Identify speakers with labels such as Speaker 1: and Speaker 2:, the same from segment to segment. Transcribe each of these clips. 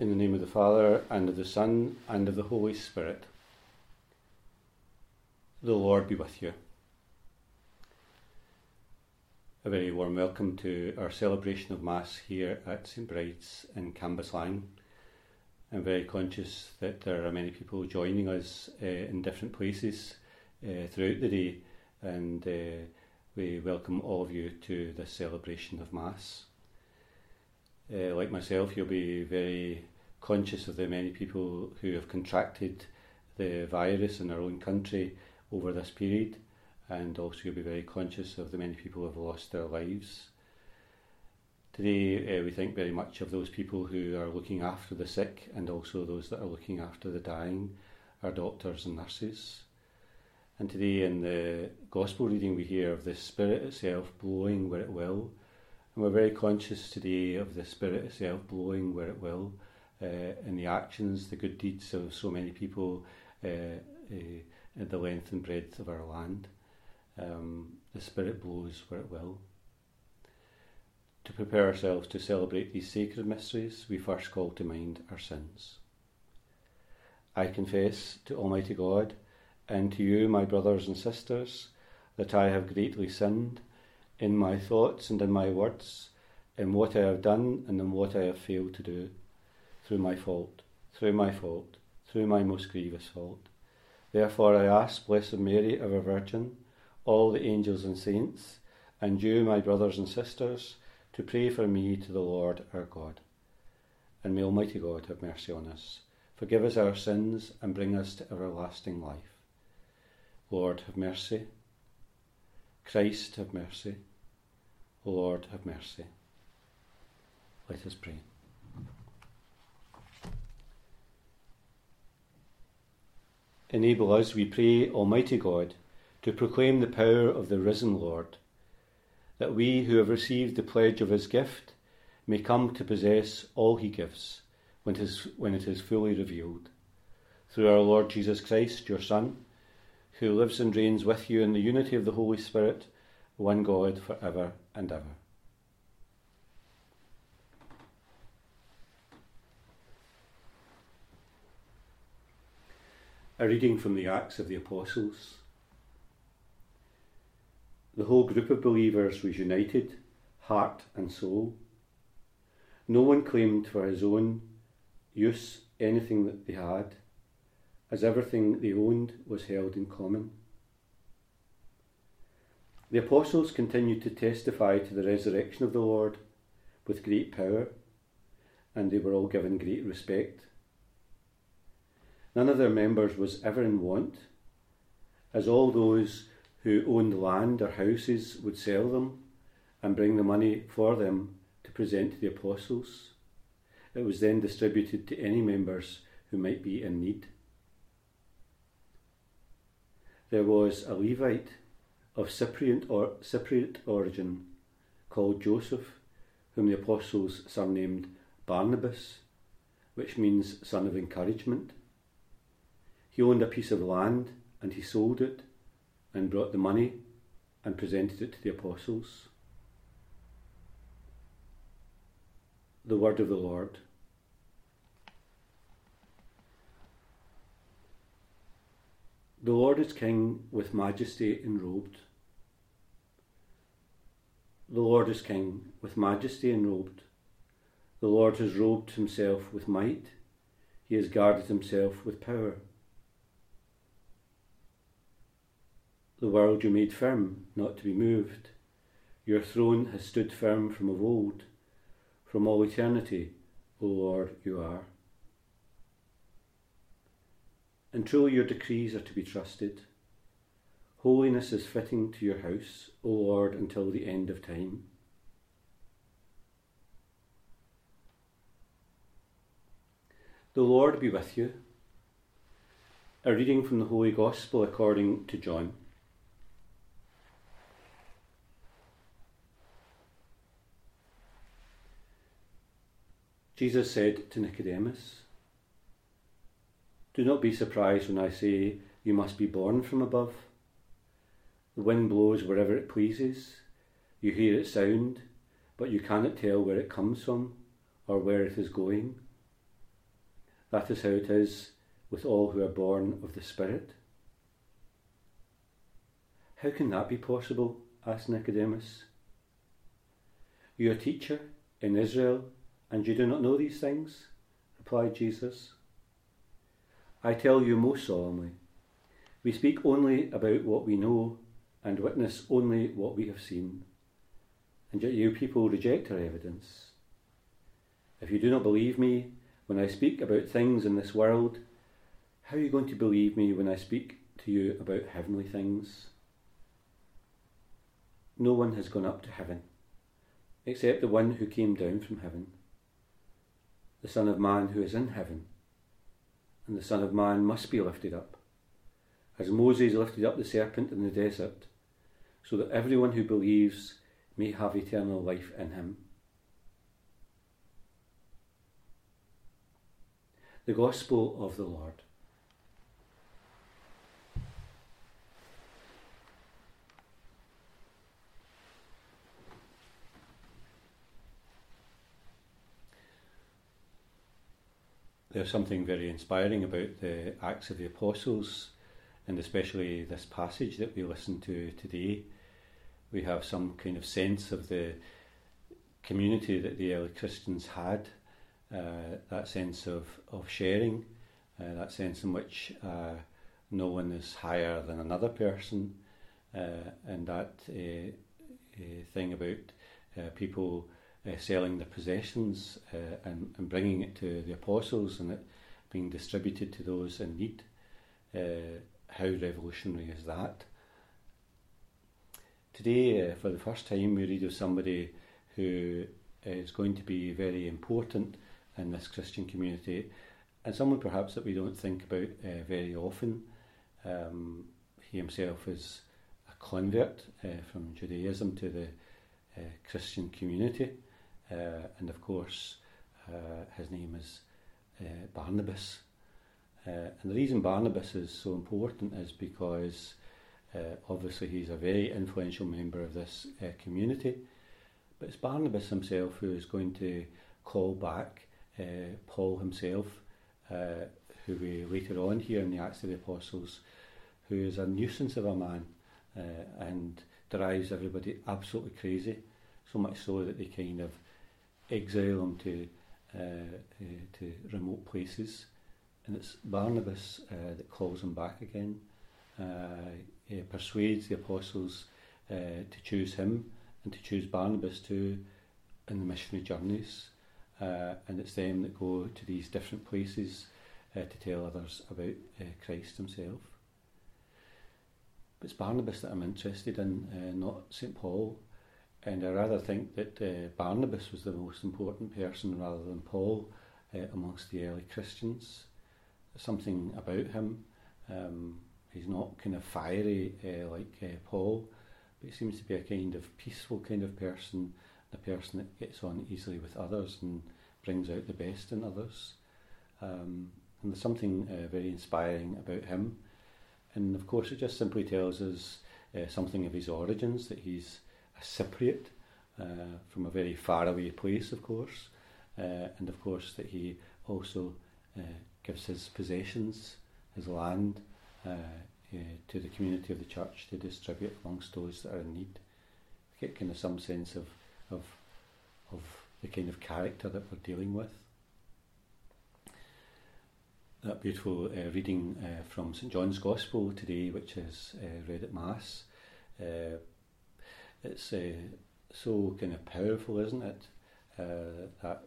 Speaker 1: In the name of the Father, and of the Son, and of the Holy Spirit. The Lord be with you. A very warm welcome to our celebration of Mass here at St Bride's in Cambuslang. I'm very conscious that there are many people joining us uh, in different places uh, throughout the day, and uh, we welcome all of you to this celebration of Mass. Like myself, you'll be very conscious of the many people who have contracted the virus in our own country over this period, and also you'll be very conscious of the many people who have lost their lives. Today, uh, we think very much of those people who are looking after the sick and also those that are looking after the dying, our doctors and nurses. And today, in the Gospel reading, we hear of the Spirit itself blowing where it will. And we're very conscious today of the Spirit itself blowing where it will uh, in the actions, the good deeds of so many people uh, uh, in the length and breadth of our land. Um, the Spirit blows where it will. To prepare ourselves to celebrate these sacred mysteries, we first call to mind our sins. I confess to Almighty God and to you, my brothers and sisters, that I have greatly sinned in my thoughts and in my words, in what I have done and in what I have failed to do through my fault, through my fault, through my most grievous fault. Therefore I ask Blessed Mary, our Virgin, all the angels and saints, and you, my brothers and sisters, to pray for me to the Lord our God. And may Almighty God have mercy on us, forgive us our sins, and bring us to everlasting life. Lord, have mercy. Christ, have mercy. Lord, have mercy. Let us pray. Enable us, we pray, Almighty God, to proclaim the power of the risen Lord, that we who have received the pledge of his gift may come to possess all he gives when it is, when it is fully revealed. Through our Lord Jesus Christ, your Son, who lives and reigns with you in the unity of the Holy Spirit, one God for ever and ever. A reading from the Acts of the Apostles. The whole group of believers was united, heart and soul. No one claimed for his own use anything that they had, as everything they owned was held in common. The apostles continued to testify to the resurrection of the Lord with great power, and they were all given great respect. None of their members was ever in want, as all those who owned land or houses would sell them and bring the money for them to present to the apostles. It was then distributed to any members who might be in need. There was a Levite of Cypriot, or, Cypriot origin called Joseph, whom the apostles surnamed Barnabas, which means son of encouragement. He owned a piece of land and he sold it and brought the money and presented it to the apostles. The word of the Lord. The Lord is King with majesty enrobed. The Lord is King with majesty enrobed. The Lord has robed himself with might. He has guarded himself with power. The world you made firm, not to be moved. Your throne has stood firm from of old. From all eternity, O Lord, you are. And truly your decrees are to be trusted. Holiness is fitting to your house, O Lord, until the end of time. The Lord be with you. A reading from the Holy Gospel according to John. Jesus said to Nicodemus, Do not be surprised when I say you must be born from above. The wind blows wherever it pleases. You hear its sound, but you cannot tell where it comes from or where it is going. That is how it is with all who are born of the Spirit. How can that be possible? asked Nicodemus. You a teacher in Israel, and you do not know these things? replied Jesus. I tell you most solemnly, we speak only about what we know and witness only what we have seen. And yet you people reject our evidence. If you do not believe me when I speak about things in this world, how are you going to believe me when I speak to you about heavenly things? No one has gone up to heaven except the one who came down from heaven, the Son of Man who is in heaven. And the Son of Man must be lifted up, as Moses lifted up the serpent in the desert, so that everyone who believes may have eternal life in him. The Gospel of the Lord. There's something very inspiring about the Acts of the Apostles, and especially this passage that we listen to today. We have some kind of sense of the community that the early Christians had, uh, that sense of, of sharing, uh, that sense in which uh, no one is higher than another person, uh, and that uh, uh, thing about people uh, selling their possessions uh, and, and bringing it to the apostles and it being distributed to those in need. Uh, how revolutionary is that? Today, uh, for the first time, we read of somebody who is going to be very important in this Christian community and someone perhaps that we don't think about uh, very often. Um, he himself is a convert uh, from Judaism to the Christian community. Uh, and of course, uh, his name is uh, Barnabas. and the reason Barnabas is so important is because obviously he's a very influential member of this community. But it's Barnabas himself who is going to call back Paul himself, who we later on hear in the Acts of the Apostles, who is a nuisance of a man uh, and drives everybody absolutely crazy, so much so that they kind of exile them to uh, uh, to remote places, and it's Barnabas uh, that calls them back again. he persuades the apostles to choose him and to choose Barnabas too in the missionary journeys. Uh, and it's them that go to these different places uh, to tell others about uh, Christ himself. But it's Barnabas that I'm interested in, not St. Paul. And I rather think that uh, Barnabas was the most important person rather than Paul uh, amongst the early Christians. Something about him. Um, he's not kind of fiery uh, like uh, Paul, but he seems to be a kind of peaceful kind of person, a person that gets on easily with others and brings out the best in others. Um, and there's something uh, very inspiring about him. And of course, it just simply tells us uh, something of his origins that he's Cypriot uh, from a very faraway place, of course, uh, and of course that he also uh, gives his possessions, his land, uh, uh, to the community of the church to distribute amongst those that are in need. Get kind of some sense of of of the kind of character that we're dealing with. That beautiful uh, reading uh, from St John's Gospel today, which is uh, read at Mass, it's uh, so kind of powerful, isn't it? Uh, that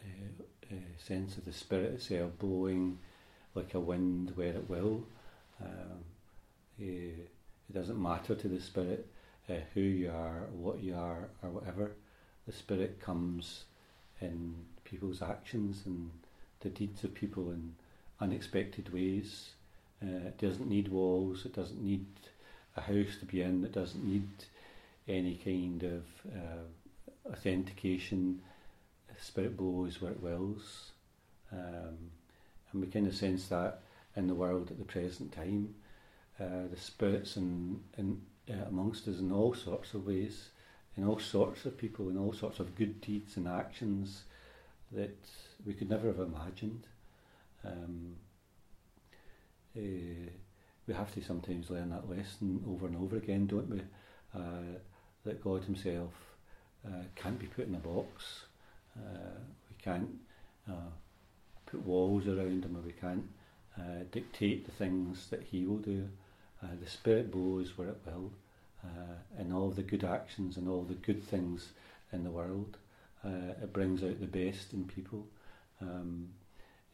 Speaker 1: uh, uh, sense of the Spirit itself blowing like a wind where it will. Um, uh, it doesn't matter to the Spirit who you are, what you are, or whatever. The Spirit comes in people's actions and the deeds of people in unexpected ways. Uh, it doesn't need walls, it doesn't need a house to be in, it doesn't need any kind of uh, authentication, spirit blows where it wills. Um, and we kind of sense that in the world at the present time. Uh, the spirits in, in uh, amongst us in all sorts of ways, in all sorts of people, in all sorts of good deeds and actions that we could never have imagined. Um, uh, we have to sometimes learn that lesson over and over again, don't we? Uh, that God Himself uh, can't be put in a box. Uh, we can't uh, put walls around Him, or we can't uh, dictate the things that He will do. Uh, the Spirit blows where it will, and all the good actions and all the good things in the world. it brings out the best in people. Um,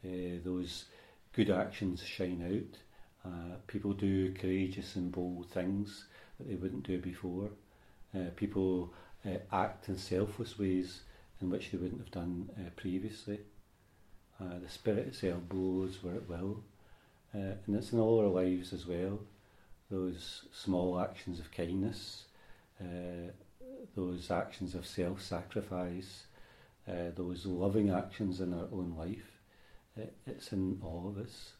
Speaker 1: those good actions shine out. Uh, people do courageous and bold things that they wouldn't do before. Uh, people uh, act in selfless ways in which they wouldn't have done uh, previously. Uh, the Spirit itself blows where it will, uh, and it's in all our lives as well. Those small actions of kindness, those actions of self sacrifice, those loving actions in our own life, it's in all of us.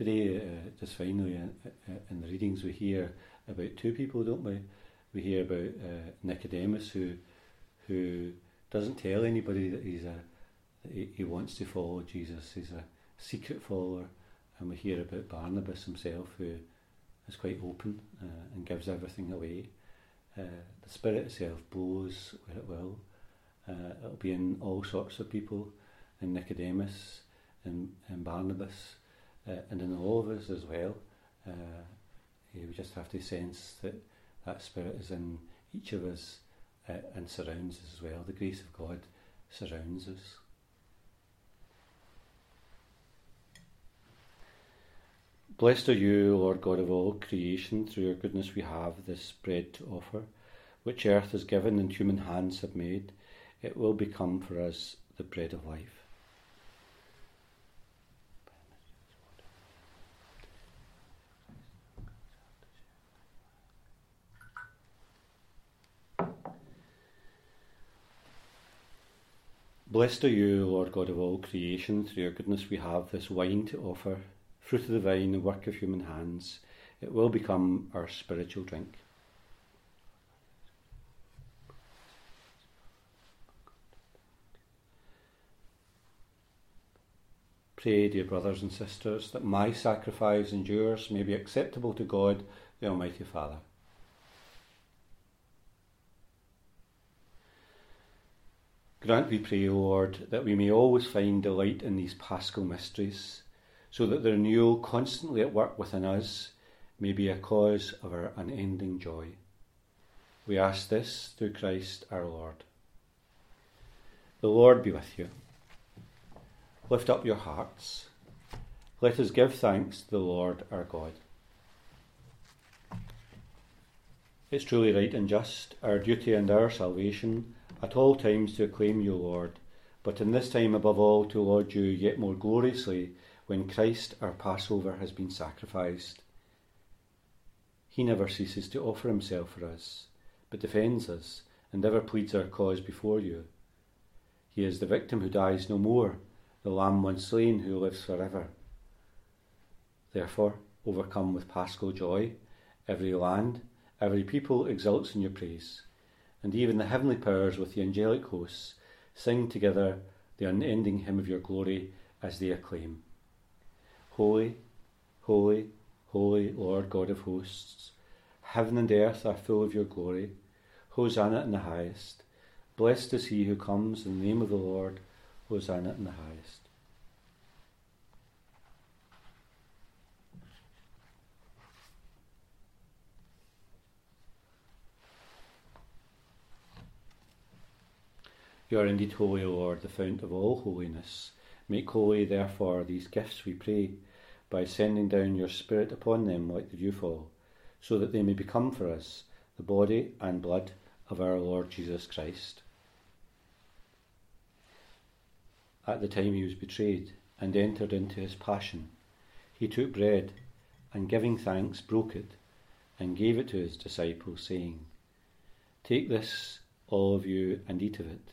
Speaker 1: Today, uh, just finally, uh, uh, in the readings, we hear about two people, don't we? We hear about uh, Nicodemus, who who doesn't tell anybody that he's a that he, he wants to follow Jesus. He's a secret follower, and we hear about Barnabas himself, who is quite open uh, and gives everything away. Uh, the Spirit itself blows where it will. it'll be in all sorts of people, in Nicodemus and, and Barnabas uh, and in all of us as well. Uh, we just have to sense that that Spirit is in each of us uh, and surrounds us as well. The grace of God surrounds us. Blessed are you, Lord God of all creation, through your goodness we have this bread to offer, which earth has given and human hands have made. It will become for us the bread of life. Blessed are you, Lord God of all creation. Through your goodness we have this wine to offer, fruit of the vine, the work of human hands. It will become our spiritual drink. Pray, dear brothers and sisters, that my sacrifice and yours may be acceptable to God, the Almighty Father. Grant, we pray, O Lord, that we may always find delight in these paschal mysteries, so that the renewal constantly at work within us may be a cause of our unending joy. We ask this through Christ our Lord. The Lord be with you. Lift up your hearts. Let us give thanks to the Lord our God. It's truly right and just, our duty and our salvation at all times to acclaim you, Lord, but in this time above all to laud you yet more gloriously when Christ our Passover has been sacrificed. He never ceases to offer himself for us, but defends us and ever pleads our cause before you. He is the victim who dies no more, the Lamb once slain who lives forever. Therefore, overcome with paschal joy, every land, every people exults in your praise and even the heavenly powers with the angelic hosts sing together the unending hymn of your glory as they acclaim Holy, holy, holy Lord God of hosts, heaven and earth are full of your glory. Hosanna in the highest. Blessed is he who comes in the name of the Lord. Hosanna in the highest. You are indeed holy, Lord, the fount of all holiness. Make holy, therefore, these gifts, we pray, by sending down your Spirit upon them like the dewfall, so that they may become for us the body and blood of our Lord Jesus Christ. At the time he was betrayed and entered into his passion, he took bread and giving thanks broke it and gave it to his disciples, saying, Take this, all of you, and eat of it.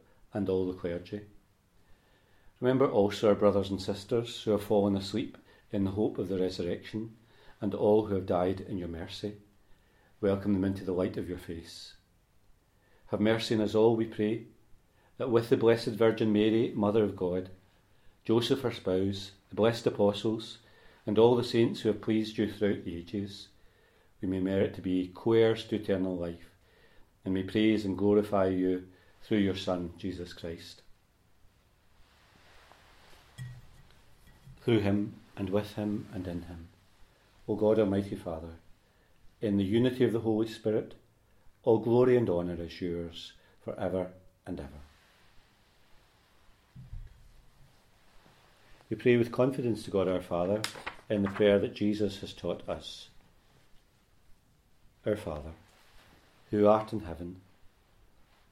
Speaker 1: and all the clergy. Remember also our brothers and sisters who have fallen asleep in the hope of the resurrection, and all who have died in your mercy. Welcome them into the light of your face. Have mercy on us all, we pray, that with the Blessed Virgin Mary, Mother of God, Joseph, her spouse, the blessed apostles, and all the saints who have pleased you throughout the ages, we may merit to be co heirs to eternal life, and may praise and glorify you through your Son, Jesus Christ. Through him, and with him, and in him, O God Almighty Father, in the unity of the Holy Spirit, all glory and honour is yours for ever and ever. We pray with confidence to God our Father in the prayer that Jesus has taught us. Our Father, who art in heaven,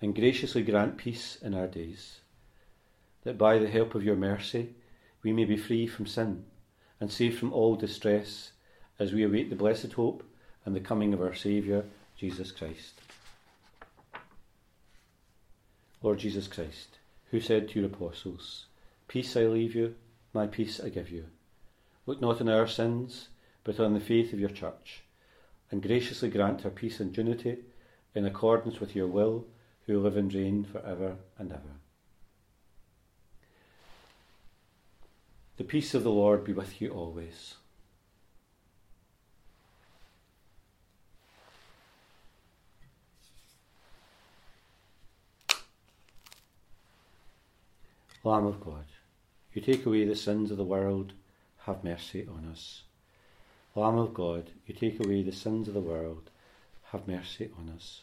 Speaker 1: and graciously grant peace in our days, that by the help of your mercy we may be free from sin and safe from all distress as we await the blessed hope and the coming of our Saviour, Jesus Christ. Lord Jesus Christ, who said to your apostles, Peace I leave you, my peace I give you. Look not on our sins, but on the faith of your church, and graciously grant her peace and unity in accordance with your will, who live and reign for ever and ever. The peace of the Lord be with you always. Lamb of God. You take away the sins of the world, have mercy on us. Lamb of God, you take away the sins of the world, have mercy on us.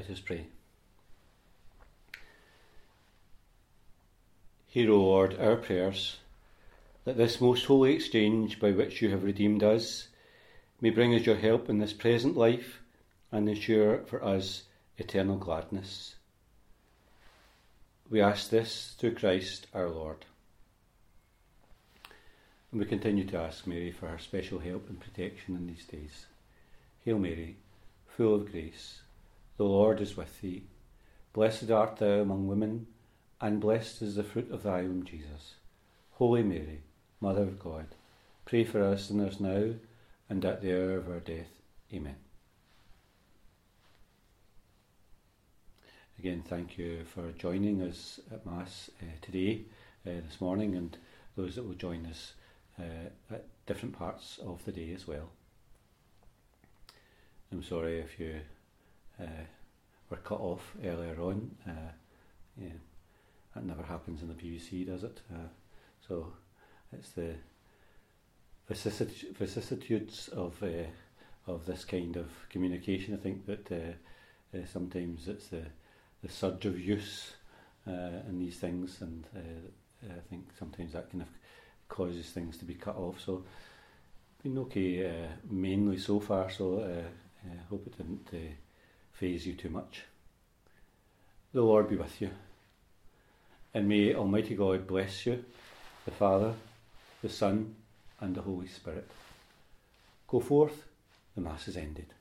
Speaker 1: Let us pray. Hear, O Lord, our prayers, that this most holy exchange by which you have redeemed us may bring us your help in this present life and ensure for us eternal gladness. We ask this through Christ our Lord. And we continue to ask Mary for her special help and protection in these days. Hail Mary, full of grace, the Lord is with thee. Blessed art thou among women, and blessed is the fruit of thy womb, Jesus. Holy Mary, Mother of God, pray for us sinners now and at the hour of our death. Amen. Again, thank you for joining us at Mass uh, today, uh, this morning, and those that will join us uh, at different parts of the day as well. I'm sorry if you uh, were cut off earlier on. Uh, yeah, that never happens in the BBC, does it? Uh, so it's the vicissitudes of uh, of this kind of communication. I think that uh, uh, sometimes it's the the surge of use in these things, and I think sometimes that kind of causes things to be cut off. So been okay mainly so far. So I hope it didn't faze you too much. The Lord be with you, and may Almighty God bless you, the Father, the Son and the Holy Spirit. Go forth, the Mass is ended.